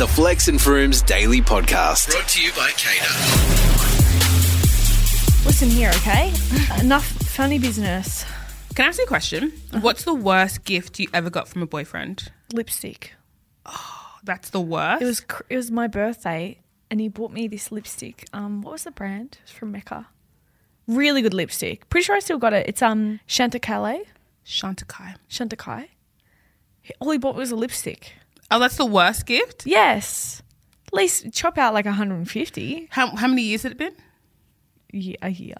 the Flex and Frooms Daily Podcast. Brought to you by CADA. Listen here, okay? Enough funny business. Can I ask you a question? What's the worst gift you ever got from a boyfriend? Lipstick. Oh, That's the worst. It was cr- it was my birthday, and he bought me this lipstick. Um, what was the brand? It's from Mecca. Really good lipstick. Pretty sure I still got it. It's um Chanticale. Chantecaille. Chanticai. He- All he bought was a lipstick. Oh, that's the worst gift. Yes. At least chop out like 150 How how many years had it been? ye- a year.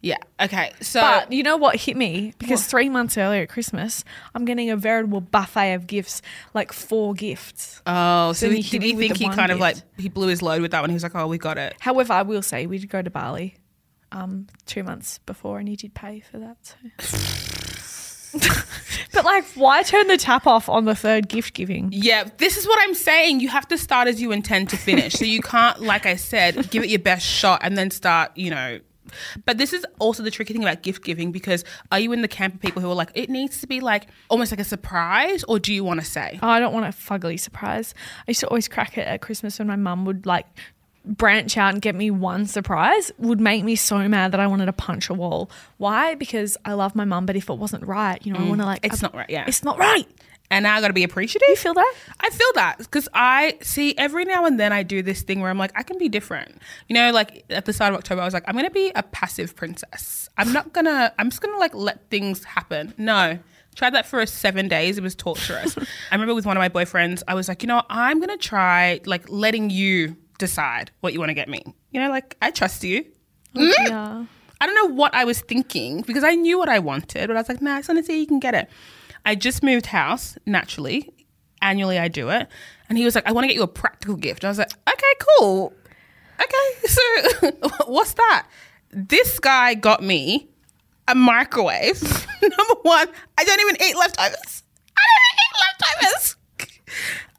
Yeah. Okay. So But you know what hit me? Because three months earlier at Christmas, I'm getting a veritable buffet of gifts, like four gifts. oh, so So he he, hit did me he with think the he one kind of like gift. he blew his load with that one? He was like, oh, we got it. However, I will say we did go to Bali um, two months before, and he did pay for that. So. but like, why turn the tap off on the third gift giving? Yeah, this is what I'm saying. You have to start as you intend to finish. so you can't, like I said, give it your best shot and then start, you know. But this is also the tricky thing about gift giving because are you in the camp of people who are like, it needs to be like almost like a surprise, or do you want to say? Oh, I don't want a fugly surprise. I used to always crack it at Christmas when my mum would like branch out and get me one surprise would make me so mad that I wanted to punch a wall. Why? Because I love my mum, but if it wasn't right, you know, I mm, want to like It's not right, yeah. It's not right. And now I got to be appreciative. You feel that? I feel that because I see every now and then I do this thing where I'm like, I can be different. You know, like at the start of October, I was like, I'm going to be a passive princess. I'm not going to, I'm just going to like let things happen. No. Tried that for seven days. It was torturous. I remember with one of my boyfriends, I was like, you know, I'm going to try like letting you decide what you want to get me. You know, like I trust you. Mm. Yeah. I don't know what I was thinking because I knew what I wanted, but I was like, nah, I just want to see you can get it. I just moved house naturally. Annually, I do it. And he was like, I want to get you a practical gift. I was like, okay, cool. Okay, so what's that? This guy got me a microwave. Number one, I don't even eat leftovers. I don't eat leftovers.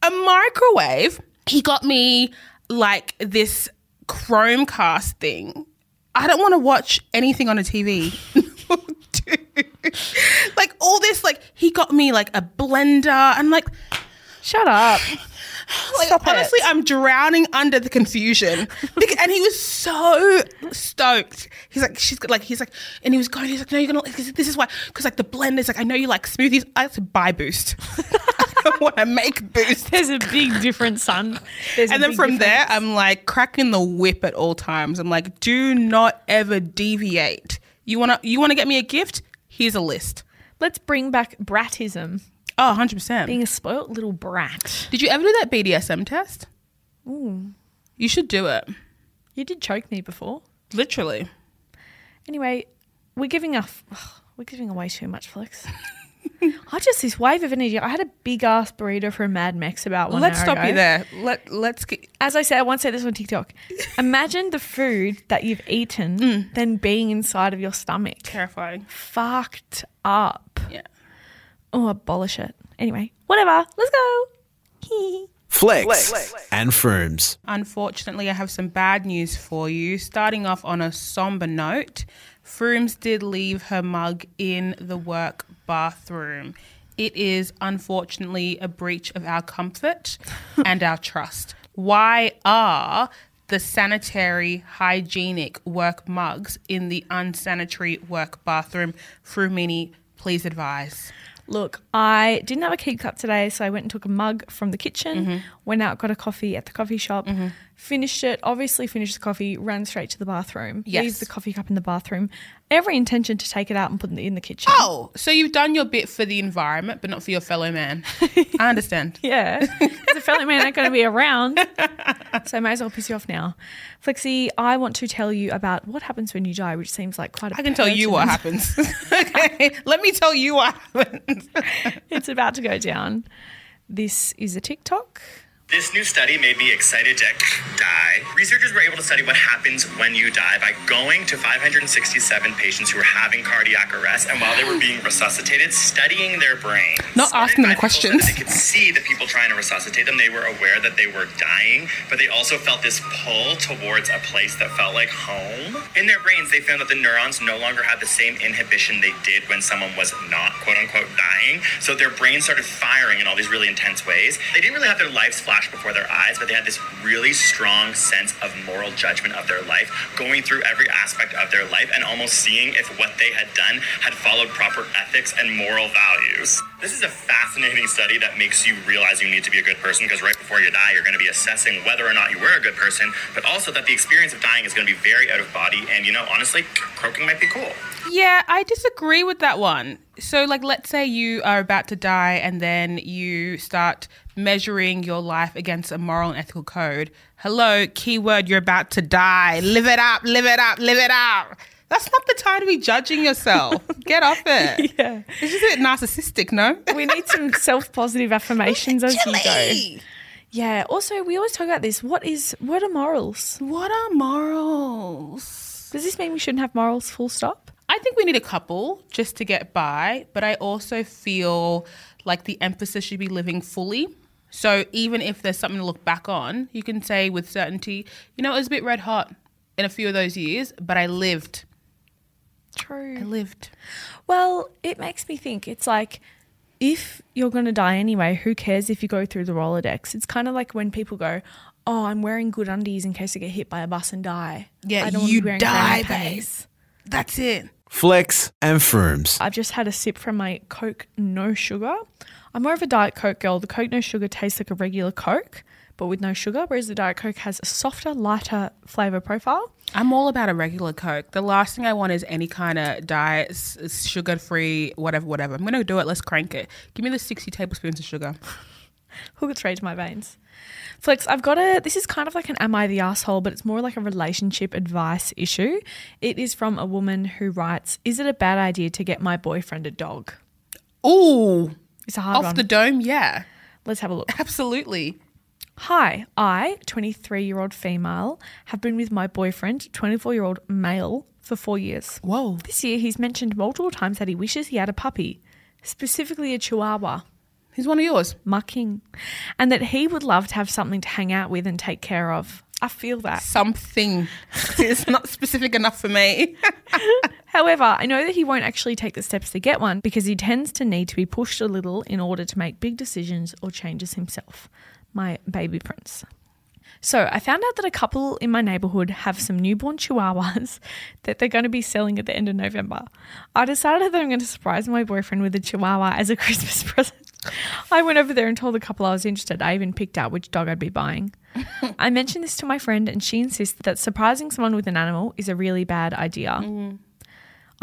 A microwave. He got me like this Chromecast thing. I don't want to watch anything on a TV. Like all this, like he got me like a blender. I'm like, Shut up. Like Stop it. honestly, I'm drowning under the confusion. And he was so stoked. He's like, she's got like, he's like, and he was going, he's like, no, you're gonna. like, This is why, because like the blend is like, I know you like smoothies. I have to buy Boost. I want to make Boost. There's a big difference, son. There's And then from there. I'm like cracking the whip at all times. I'm like, do not ever deviate. You wanna, you wanna get me a gift? Here's a list. let's bring back bratism. Oh, 100 percent. Being a spoilt little brat. Did you ever do that BDSM test? You should do it. You did choke me before. Literally. Anyway, we're giving off. We're giving away too much, Flex. I just this wave of energy. I had a big ass burrito from Mad Mex about one Let's hour stop ago. you there. Let let's get. As I said, I once said this on TikTok. Imagine the food that you've eaten, Mm. then being inside of your stomach. Terrifying. Fucked up. Yeah. Oh, abolish it. Anyway, whatever. Let's go. Flex, and Frooms. Unfortunately, I have some bad news for you. Starting off on a somber note, Frooms did leave her mug in the work bathroom. It is unfortunately a breach of our comfort and our trust. Why are the sanitary, hygienic work mugs in the unsanitary work bathroom? Frumini, please advise. Look, I didn't have a keep cup today, so I went and took a mug from the kitchen, Mm-hmm. went out, got a coffee at the coffee shop, finished it, obviously finished the coffee, ran straight to the bathroom, Yes. leave the coffee cup in the bathroom. Every intention to take it out and put it in the kitchen. Oh, so you've done your bit for the environment, but not for your fellow man. I understand. Yeah. Because the fellow man ain't going to be around. So I may as well piss you off now. Flexi, I want to tell you about what happens when you die, which seems like quite a I can tell you what happens. okay, let me tell you what happens. It's about to go down. This is a TikTok. This new study made me excited to die. Researchers were able to study what happens when you die by going to 567 patients who were having cardiac arrest and while they were being resuscitated, studying their brains. Not asking them Five people said questions. They could see the people trying to resuscitate them. They were aware that they were dying, but they also felt this pull towards a place that felt like home. In their brains, they found that the neurons no longer had the same inhibition they did when someone was not quote unquote dying. So their brains started firing in all these really intense ways. They didn't really have their lives flash flash before their eyes, but they had this really strong sense of moral judgment of their life, going through every aspect of their life and almost seeing if what they had done had followed proper ethics and moral values. This is a fascinating study that makes you realize you need to be a good person because right before you die, you're going to be assessing whether or not you were a good person, but also that the experience of dying is going to be very out of body. And, you know, honestly, croaking might be cool. Yeah, I disagree with that one. So, like, let's say you are about to die and then you start measuring your life against a moral and ethical code. Hello, keyword, you're about to die. Live it up, live it up, live it up. That's not the time to be judging yourself. Get off it. Yeah. It's just a bit narcissistic, no? We need some self positive affirmations as you go. Yeah. Also, we always talk about this. What is what are morals? What are morals? Does this mean we shouldn't have morals? Full stop. I think we need a couple just to get by, but I also feel like the emphasis should be living fully. So even if there's something to look back on, you can say with certainty, you know, it was a bit red hot in a few of those years, but I lived. True. I lived. Well, it makes me think. It's like if you're going to die anyway, who cares if you go through the Rolodex? It's kind of like when people go, "Oh, I'm wearing good undies in case I get hit by a bus and die." Yeah, I don't wanna you be die, granny babe. That's it. Flex and Frooms. I've just had a sip from my Coke no sugar. I'm more of a Diet Coke girl. The Coke no sugar tastes like a regular Coke, but with no sugar, whereas the Diet Coke has a softer, lighter flavor profile. I'm all about a regular Coke. The last thing I want is any kind of diet, sugar free, whatever, whatever. I'm going to do it. Let's crank it. Give me the 60 tablespoons of sugar. Hook it straight to my veins. Flex, I've got a. This is kind of like an "Am I the asshole?" but it's more like a relationship advice issue. It is from a woman who writes, "Is it a bad idea to get my boyfriend a dog?" Ooh, It's a hard off one. the dome, yeah. Let's have a look. Absolutely. Hi, I, 23 year old female, have been with my boyfriend, 24 year old male, for four years. Whoa. This year, he's mentioned multiple times that he wishes he had a puppy, specifically a chihuahua, He's one of yours. mucking, and that he would love to have something to hang out with and take care of. I feel that. Something. it's not specific enough for me. However, I know that he won't actually take the steps to get one because he tends to need to be pushed a little in order to make big decisions or changes himself. My baby prince. So I found out that a couple in my neighborhood have some newborn chihuahuas that they're going to be selling at the end of November. I decided that I'm going to surprise my boyfriend with a chihuahua as a Christmas present. I went over there and told the couple I was interested. I even picked out which dog I'd be buying. I mentioned this to my friend and she insists that surprising someone with an animal is a really bad idea. Mm-hmm.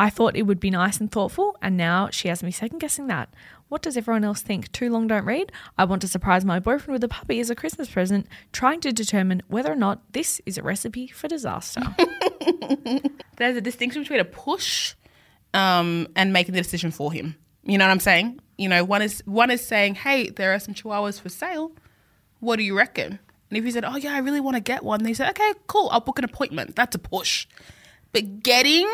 I thought it would be nice and thoughtful, and now she has me second guessing that. What does everyone else think? Too long don't read? I want to surprise my boyfriend with a puppy as a Christmas present, trying to determine whether or not this is a recipe for disaster. There's a distinction between a push um, and making the decision for him. You know what I'm saying? You know, one is one is saying, "Hey, there are some chihuahuas for sale. What do you reckon?" And if he said, "Oh yeah, I really want to get one," they said, "Okay, cool. I'll book an appointment." That's a push. But getting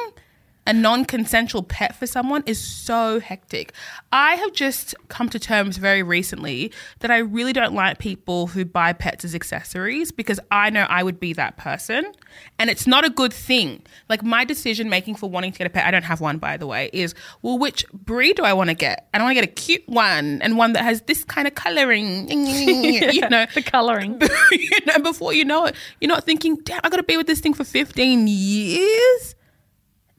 a non-consensual pet for someone is so hectic. I have just come to terms very recently that I really don't like people who buy pets as accessories because I know I would be that person and it's not a good thing. Like my decision making for wanting to get a pet, I don't have one by the way, is well which breed do I want to get? I don't want to get a cute one and one that has this kind of coloring. you know, the colouring. you know, before you know it, you're not thinking, damn, I got to be with this thing for 15 years?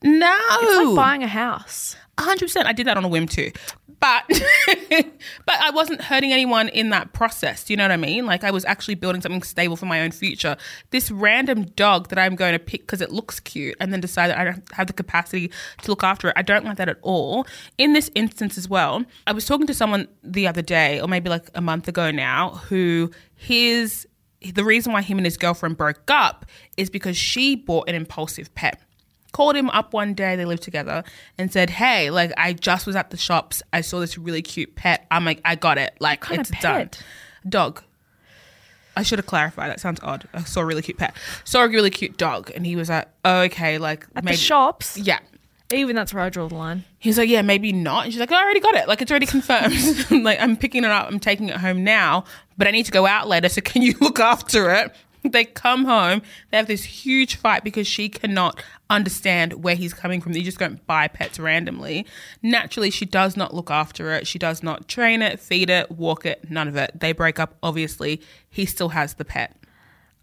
No. It's like buying a house. hundred percent. I did that on a whim too, but but I wasn't hurting anyone in that process. Do you know what I mean? Like I was actually building something stable for my own future. This random dog that I'm going to pick because it looks cute, and then decide that I don't have the capacity to look after it. I don't like that at all. In this instance as well, I was talking to someone the other day, or maybe like a month ago now, who his the reason why him and his girlfriend broke up is because she bought an impulsive pet called him up one day they lived together and said hey like i just was at the shops i saw this really cute pet i'm like i got it like kind it's of done pet? dog i should have clarified that sounds odd i saw a really cute pet saw a really cute dog and he was like oh, okay like At maybe the shops, yeah even that's where I draw the line. He's like, yeah, maybe not. And she's like, I already got it. Like, it's already confirmed. like, I'm picking it up. I'm taking it home now, but I need to go out later. So can you look after it? they come home, they have this huge fight because she cannot understand where he's coming from. You just don't buy pets randomly. Naturally, she does not look after it. She does not train it, feed it, walk it, none of it. They break up, obviously. He still has the pet.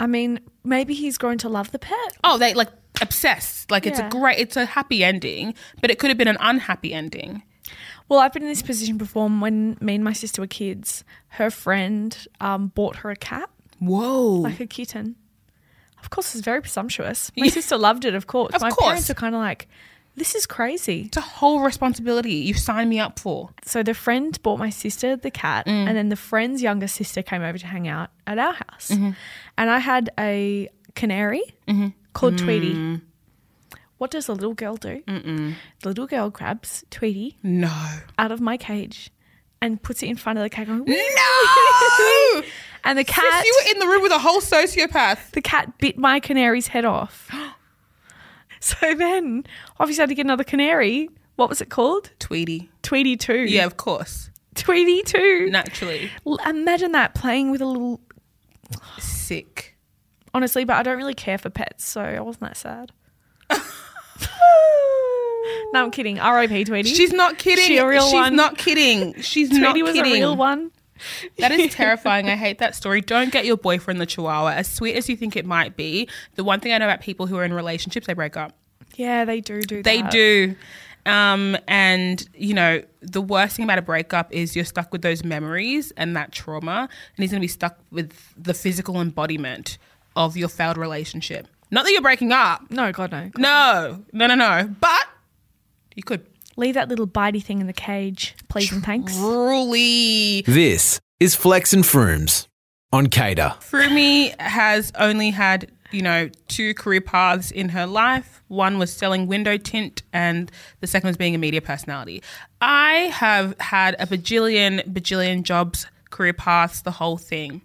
I mean, maybe he's grown to love the pet. Oh, they like obsessed. Like it's Yeah. a great, it's a happy ending, but it could have been an unhappy ending. Well, I've been in this position before when me and my sister were kids. Her friend um, bought her a cat, Whoa. like a kitten. Of course, it's very presumptuous. My sister loved it, of course. Of my course. parents are kind of like, this is crazy. it's a whole responsibility you've signed me up for. So the friend bought my sister the cat, Mm. and then the friend's younger sister came over to hang out at our house. Mm-hmm. And I had a canary called Mm. Tweety. What does the little girl do? The little girl grabs Tweety No. out of my cage and puts it in front of the cat, going, No! and the Sis, cat, you were in the room with a whole sociopath. the cat bit my canary's head off. so then, obviously, I had to get another canary. What was it called? Tweety. Tweety two. Yeah, of course. Tweety two. Naturally. L- Imagine that playing with a little Sick. honestly, but I don't really care for pets, so I wasn't that sad. no, I'm kidding. R.I.P. Tweety. She's not kidding. She a real She's one? not kidding. She's not Tweety was a real one. That is terrifying. I hate that story. Don't get your boyfriend the chihuahua. As sweet as you think it might be, the one thing I know about people who are in relationships, they break up. Yeah, they do do They that. do. Um, and you know, the worst thing about a breakup is you're stuck with those memories and that trauma, and he's gonna be stuck with the physical embodiment of your failed relationship. Not that you're breaking up. No, God, no. No, no, no, no. But you could Leave that little bitey thing in the cage, please and thanks. truly This is Flex and Frooms on CADA. Frumi has only had, you know, two career paths in her life. One was selling window tint, and the second was being a media personality. I have had a bajillion, bajillion jobs, career paths, the whole thing.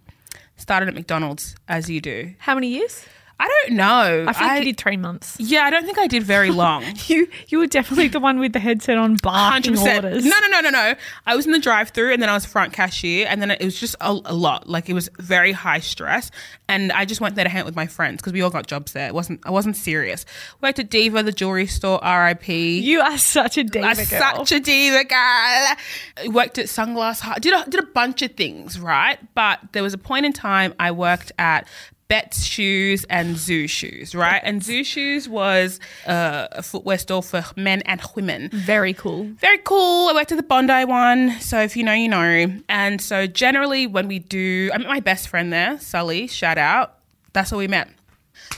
Started at McDonald's, as you do. How many years? I don't know. I think you did three months. Yeah, I don't think I did very long. You you were definitely the one with the headset on barking orders. No, no, no, no, no. I was in the drive-through, and then I was front cashier, and then it was just a, a lot. Like it was very high stress, and I just went there to hang out with my friends because we all got jobs there. It wasn't. I wasn't serious. Worked at Diva, the jewelry store. R.I.P. You are such a diva I'm girl. such a diva girl. Worked at Sunglass Hut. Did a, did a bunch of things, right? But there was a point in time I worked at Betts Shoes and Zu Shoes, right? And Zu Shoes was uh, a footwear store for men and women Very cool. very cool. I worked at the Bondi one, so if you know, you know. And so generally, when we do, I met my best friend there, Sully. Shout out. That's how we met.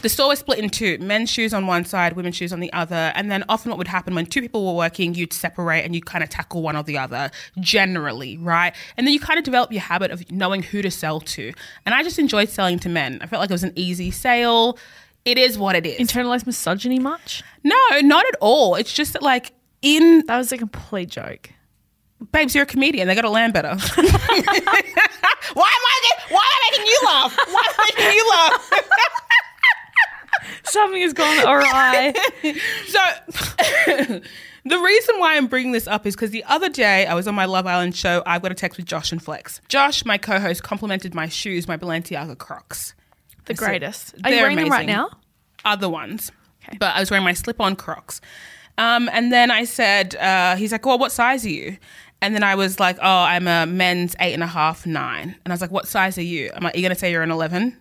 The store was split in two: men's shoes on one side, women's shoes on the other. And then often, what would happen when two people were working, you'd separate and you kind of tackle one or the other. Generally, right? And then you kind of develop your habit of knowing who to sell to. And I just enjoyed selling to men. I felt like it was an easy sale. It is what it is. Internalized misogyny much? no, not at all. It's just that, like, in That was a complete joke. babes, you're a comedian. They got to land better. why am I? Why am I making you laugh? Why am I making you laugh? Something has gone awry. So, the reason why I'm bringing this up is because the other day I was on my Love Island show. I've got a text with Josh and Flex. Josh, my co-host, complimented my shoes, my Balenciaga Crocs. The So greatest. Are you wearing them right amazing. now? Other ones, Okay. but I was wearing my slip-on Crocs. Um, and then I said, uh, he's like, "Well, what size are you?" And then I was like, "Oh, I'm a men's eight and a half, nine. And I was like, "What size are you?" I'm like, "Are you gonna say you're an 11?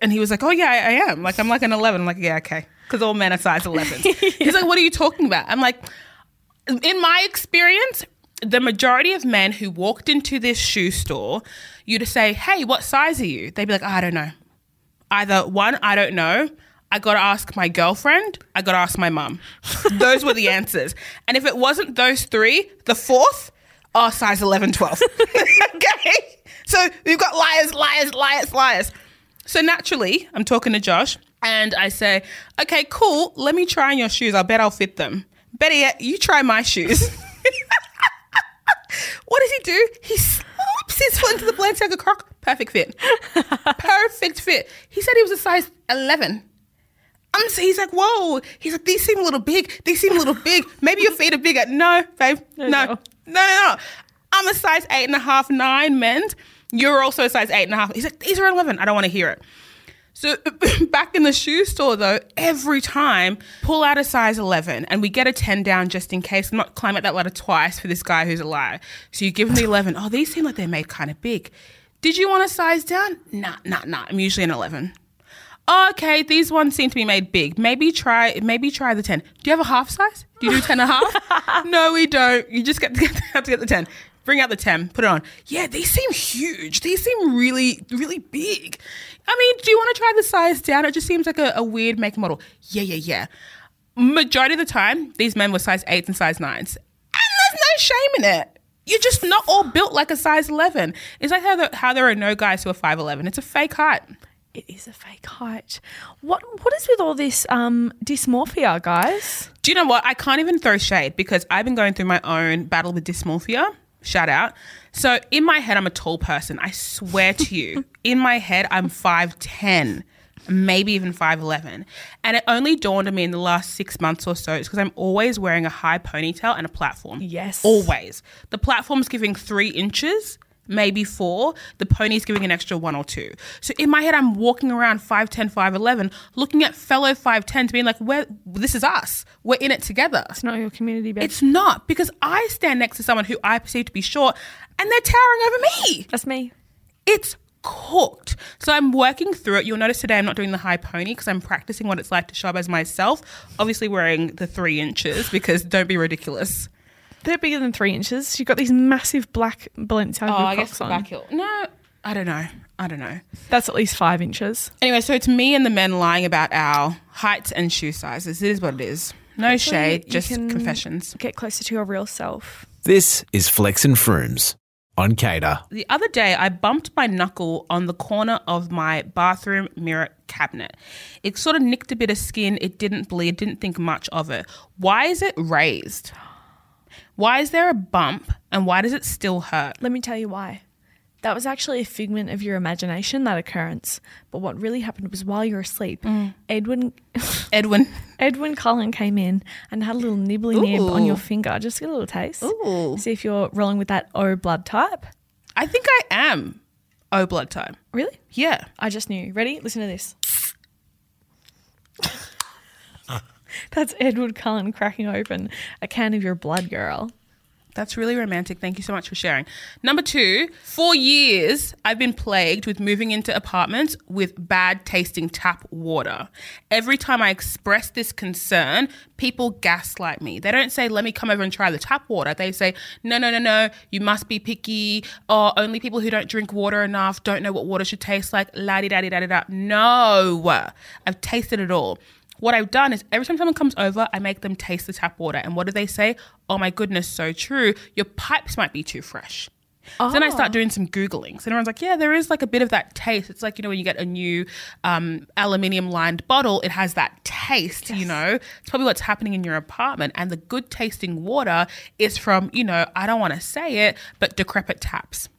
And he was like, "Oh yeah, I, I am. Like I'm like an 11." I'm like, "Yeah, okay," because all men are size 11s. He's like, "What are you talking about?" I'm like, in my experience, the majority of men who walked into this shoe store, you'd say, Hey, what size are you? They'd be like, I don't know. Either one, I don't know. I gotta ask my girlfriend. I gotta ask my mum. those were the answers. And if it wasn't those three, the fourth, oh, size 11, 12. okay? So we've got liars, liars, liars, liars. So naturally, I'm talking to Josh and I say, okay, cool. Let me try on your shoes. I bet I'll fit them. Better yet, you try my shoes. what does he do? He slips his foot into the Balenciaga croc. Perfect fit. Perfect fit. He said he was a size 11. I'm so he's like, whoa. He's like, these seem a little big. These seem a little big. Maybe your feet are bigger. No, babe. No. No, no. no, no. I'm a size eight and a half, nine men's. You're also a size eight and a half. He's like, these are 11. I don't want to hear it. So back in the shoe store though, every time pull out a size 11 and we get a 10 down just in case. I'm not climbing that ladder twice for this guy who's a liar. So you give him the 11. Oh, these seem like they're made kind of big. Did you want a size down? Nah, nah, nah. I'm usually an 11. Okay, these ones seem to be made big. Maybe try maybe try the 10. Do you have a half size? Do you do 10 and a half? no, we don't. You just get to get, have to get the 10. Bring out the 10, put it on. Yeah, these seem huge. These seem really, really big. I mean, do you want to try the size down? It just seems like a, a weird make model. Yeah, yeah, yeah. Majority of the time, these men were size 8s and size 9s. And there's no shame in it. You're just not all built like a size 11. It's like how, the, how there are no guys who are 5'11. It's a fake height. It is a fake height. What What is with all this um, dysmorphia, guys? Do you know what? I can't even throw shade because I've been going through my own battle with dysmorphia. Shout out. So in my head, I'm a tall person. I swear to you, in my head, I'm 5'10, maybe even 5'11. And it only dawned on me in the last six months or so. It's because I'm always wearing a high ponytail and a platform. Yes. Always. The platform's giving three inches. Maybe four, the pony's giving an extra one or two. So in my head, I'm walking around 5'10, 5'11, looking at fellow 5'10s, being like, Where, this is us. We're in it together. It's not your community, babe. It's not because I stand next to someone who I perceive to be short and they're towering over me. That's me. It's cooked. So I'm working through it. You'll notice today I'm not doing the high pony because I'm practicing what it's like to show up as myself. Obviously wearing the three inches because don't be ridiculous. They're bigger than three inches. You've got these massive black Balenciaga oh, Crocs on. heel. No, I don't know. I don't know. That's at least five inches. Anyway, so it's me and the men lying about our heights and shoe sizes. It is what it is. No shade, you just can- confessions. Get closer to your real self. This is Flex and Frooms on CADA. The other day, I bumped my knuckle on the corner of my bathroom mirror cabinet. It sort of nicked a bit of skin. It didn't bleed, didn't think much of it. Why is it raised? Why is there a bump and why does it still hurt? Let me tell you why. That was actually a figment of your imagination, that occurrence. But what really happened was while you were asleep, mm. Edwin Edwin. Edwin Cullen came in and had a little nibbly nib on your finger. Just get a little taste. Ooh. See if you're rolling with that O blood type. I think I am O blood type. Really? Yeah. I just knew. Ready? Listen to this. That's Edward Cullen cracking open a can of your blood, girl. That's really romantic. Thank you so much for sharing. Number two, for years, I've been plagued with moving into apartments with bad tasting tap water. Every time I express this concern, people gaslight me. They don't say, let me come over and try the tap water. They say, no, no, no, no, you must be picky. Or only people who don't drink water enough don't know what water should taste like. La di da di da di da. No, I've tasted it all. What I've done is every time someone comes over, I make them taste the tap water. And what do they say? Oh my goodness, so true. Your pipes might be too fresh. So then I start doing some Googling. So everyone's like, yeah, there is like a bit of that taste. It's like, you know, when you get a new um, aluminium lined bottle, it has that taste, you know? It's probably what's happening in your apartment. And the good tasting water is from, you know, I don't want to say it, but decrepit taps.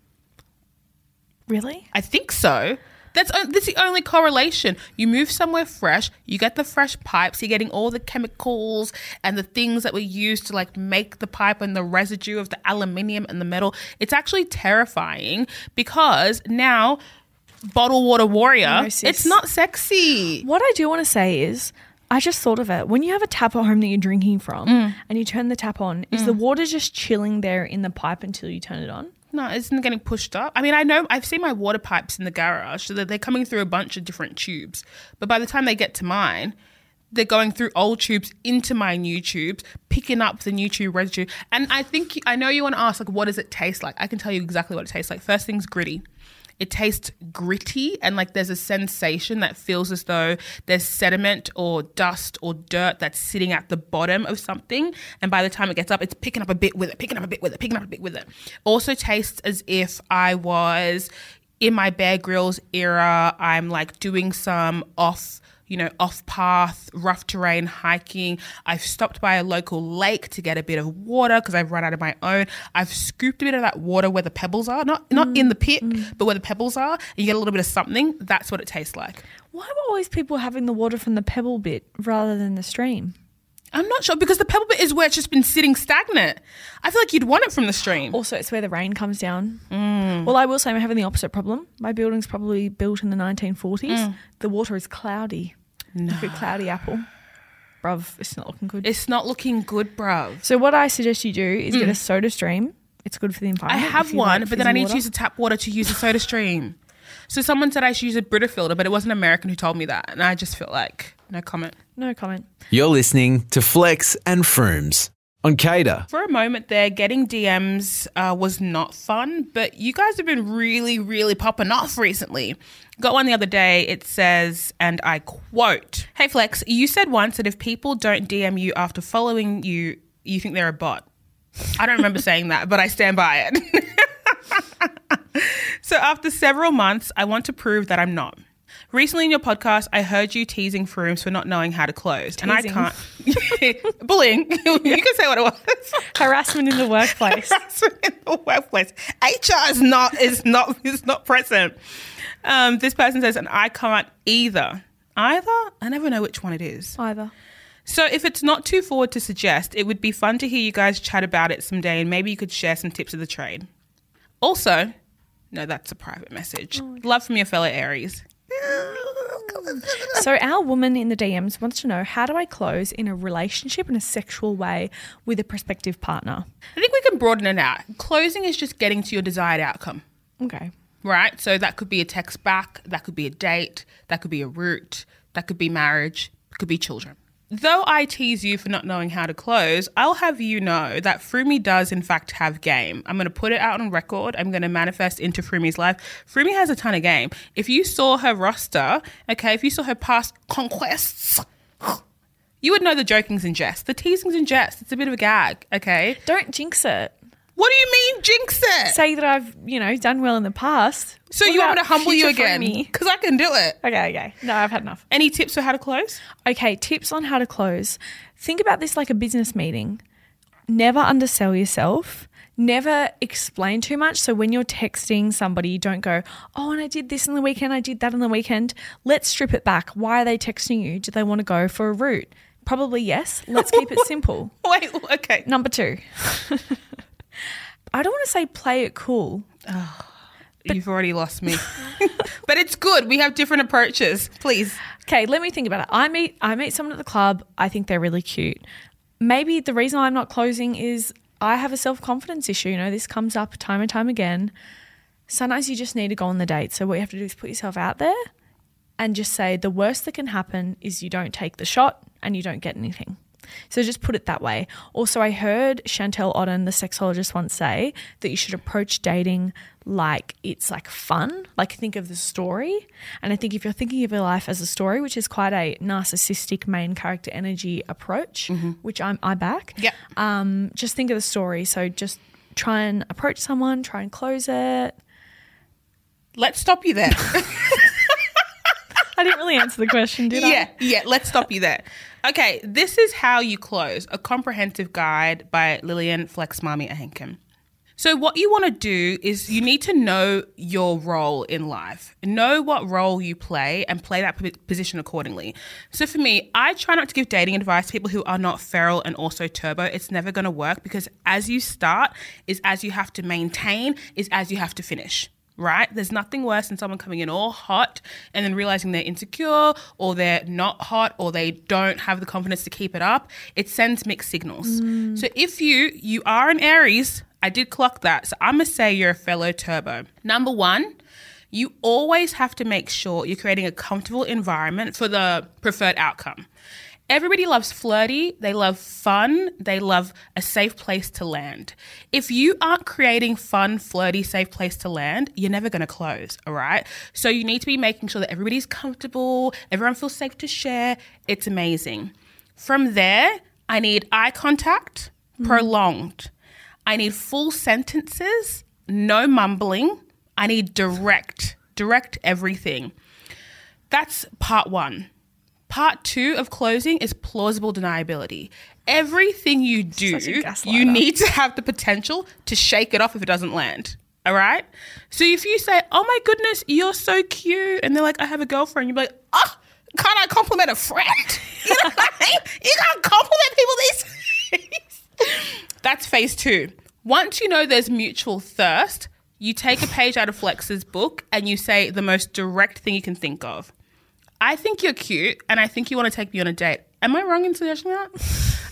Really? I think so. That's that's the only correlation. You move somewhere fresh, you get the fresh pipes, you're getting all the chemicals and the things that were used to like make the pipe and the residue of the aluminium and the metal. It's actually terrifying because now bottle water warrior, No, it's not sexy. What I do want to say is, I just thought of it. When you have a tap at home that you're drinking from Mm. and you turn the tap on, is the water just chilling there in the pipe until you turn it on? No, it isn't getting pushed up? I mean, I know I've seen my water pipes in the garage, so they're coming through a bunch of different tubes. But by the time they get to mine, they're going through old tubes into my new tubes, picking up the new tube residue. And I think I know you want to ask, like, what does it taste like? I can tell you exactly what it tastes like. First thing's gritty. It tastes gritty and like there's a sensation that feels as though there's sediment or dust or dirt that's sitting at the bottom of something. And by the time it gets up, it's picking up a bit with it, picking up a bit with it, picking up a bit with it. Also tastes as if I was in my Bear Grylls era. I'm like doing some off you know, off path, rough terrain hiking. I've stopped by a local lake to get a bit of water because I've run out of my own. I've scooped a bit of that water where the pebbles are, not not in the pit, but where the pebbles are. And you get a little bit of something. That's what it tastes like. Why were always people having the water from the pebble bit rather than the stream? I'm not sure because the pebble bit is where it's just been sitting stagnant. I feel like you'd want it from the stream. Also, it's where the rain comes down. Mm. Well, I will say I'm having the opposite problem. My building's probably built in the 1940s. Mm. The water is cloudy. Like a cloudy apple. Bruv, it's not looking good. It's not looking good, bruv. so, what I suggest you do is get a mm. soda stream. It's good for the environment. I environment. have if you like one, but then I fizzy need water. to use the tap water to use the soda stream. So someone said I should use a Brita filter, but it wasn't American who told me that, and I just feel like no comment. No comment. You're listening to Flex and Frooms on CADA. For a moment there, getting DMs uh, was not fun, but you guys have been really, really popping off recently. Got one the other day. It says, and I quote, "Hey Flex, you said once that if people don't DM you after following you, you think they're a bot." I don't remember saying that, but I stand by it. so after several months, I want to prove that I'm not. Recently in your podcast, I heard you teasing Frooms for not knowing how to close, and I can't. Bullying. you can say what it was. Harassment in the workplace. harassment in the workplace. HR is not is not is not present. Um, this person says, and I can't either. Either? I never know which one it is. Either. So if it's not too forward to suggest, it would be fun to hear you guys chat about it someday, and maybe you could share some tips of the trade. Also, no, that's a private message. Love from your fellow Aries. So, our woman in the DMs wants to know how do I close in a relationship in a sexual way with a prospective partner? I think we can broaden it out. Closing is just getting to your desired outcome. Okay. right? So that could be a text back, that could be a date, that could be a route, that could be marriage, could be children. Though I tease you for not knowing how to close, I'll have you know that Frumi does in fact have game. I'm going to put it out on record. I'm going to manifest into Frumi's life. Frumi has a ton of game. If you saw her roster, okay, if you saw her past conquests, you would know the joking's in jest. The teasing's in jest. It's a bit of a gag, okay? Don't jinx it. What do you mean jinx it? Say that I've, you know, done well in the past. So What you want me to about humble you future again? Because I can do it. Okay, okay. No, I've had enough. Any tips for how to close? Okay, tips on how to close. Think about this like a business meeting. Never undersell yourself. Never explain too much. So when you're texting somebody, don't go, oh, and I did this in the weekend, I did that in the weekend. Let's strip it back. Why are they texting you? Do they want to go for a route? Probably yes. Let's keep it simple. Wait, okay. Number two. I don't want to say play it cool. You've already lost me. but it's good. We have different approaches. Please. Okay, let me think about it. I meet I meet someone at the club. I think they're really cute. Maybe the reason I'm not closing is I have a self confidence issue. You know, this comes up time and time again. Sometimes you just need to go on the date. So what you have to do is put yourself out there and just say the worst that can happen is you don't take the shot and you don't get anything. So just put it that way. Also, I heard Chantelle Otten, the sexologist, once say that you should approach dating like it's like fun. Like think of the story. And I think if you're thinking of your life as a story, which is quite a narcissistic main character energy approach, which I'm I back. Yeah. Um, just think of the story. So just try and approach someone, try and close it. Let's stop you there. I didn't really answer the question, did I? yeah, yeah. Let's stop you there. Okay, this is how you close a comprehensive guide by Lillian Flexmami Ahenkan. So, what you want to do is you need to know your role in life, know what role you play, and play that position accordingly. So, for me, I try not to give dating advice to people who are not feral and also turbo. It's never going to work because as you start, is as you have to maintain, is as you have to finish right? There's nothing worse than someone coming in all hot and then realizing they're insecure or they're not hot or they don't have the confidence to keep it up. It sends mixed signals. So if you you are an Aries, I did clock that. So I'm gonna say you're a fellow turbo. Number one, you always have to make sure you're creating a comfortable environment for the preferred outcome. Everybody loves flirty, they love fun, they love a safe place to land. If you aren't creating fun, flirty, safe place to land, you're never going to close, all right? So you need to be making sure that everybody's comfortable, everyone feels safe to share. It's amazing. From there, I need eye contact, mm. prolonged. I need full sentences, no mumbling. I need direct, direct everything. That's part one. Part two of closing is plausible deniability. Everything you do, Such a gaslighter. you need to have the potential to shake it off if it doesn't land. All right? So if you say, oh my goodness, you're so cute, and they're like, I have a girlfriend, you're like, ah, can't I compliment a friend? you, know what I mean? you can't compliment people these days. That's phase two. Once you know there's mutual thirst, you take a page out of Flex's book and you say the most direct thing you can think of. I think you're cute and I think you want to take me on a date. Am I wrong in suggesting that?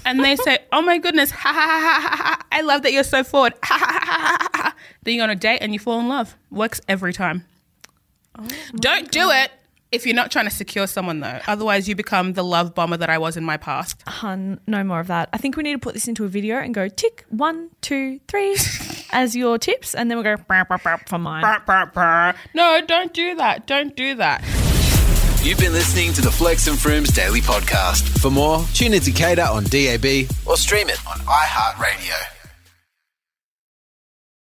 And they say, Oh my goodness, ha ha ha ha ha. I love that you're so forward. Ha ha ha ha ha. Then you go on a date and you fall in love. Works every time. Oh don't do it if you're not trying to secure someone though. Otherwise, you become the love bomber that I was in my past. Hun, no more of that. I think we need to put this into a video and go tick one, two, three as your tips, and then we'll go brr, brr, brr for mine. No, don't do that. Don't do that. You've been listening to the Flex and Frooms Daily Podcast. For more, tune into CADA on DAB or stream it on iHeartRadio.